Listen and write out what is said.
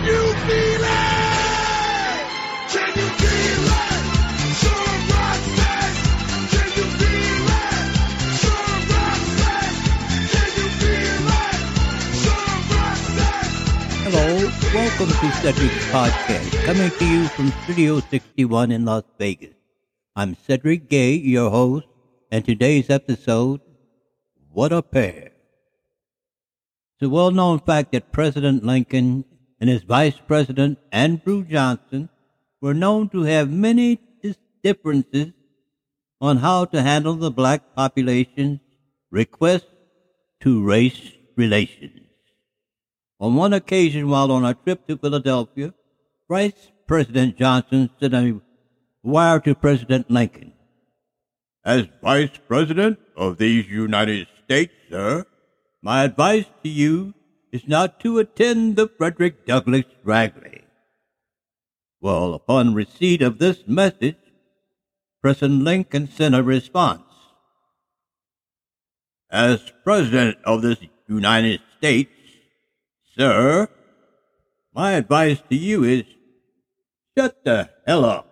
Can you feel it? Can you feel it? Hello, welcome to Cedric's Podcast, coming to you from Studio 61 in Las Vegas. I'm Cedric Gay, your host, and today's episode, What a Pair. It's a well known fact that President Lincoln and his Vice President Andrew Johnson were known to have many differences on how to handle the black population's request to race relations. On one occasion, while on a trip to Philadelphia, Vice President Johnson sent a wire to President Lincoln. As Vice President of these United States, sir, my advice to you is not to attend the Frederick Douglass rally. Well, upon receipt of this message, President Lincoln sent a response. As President of this United States, sir, my advice to you is shut the hell up.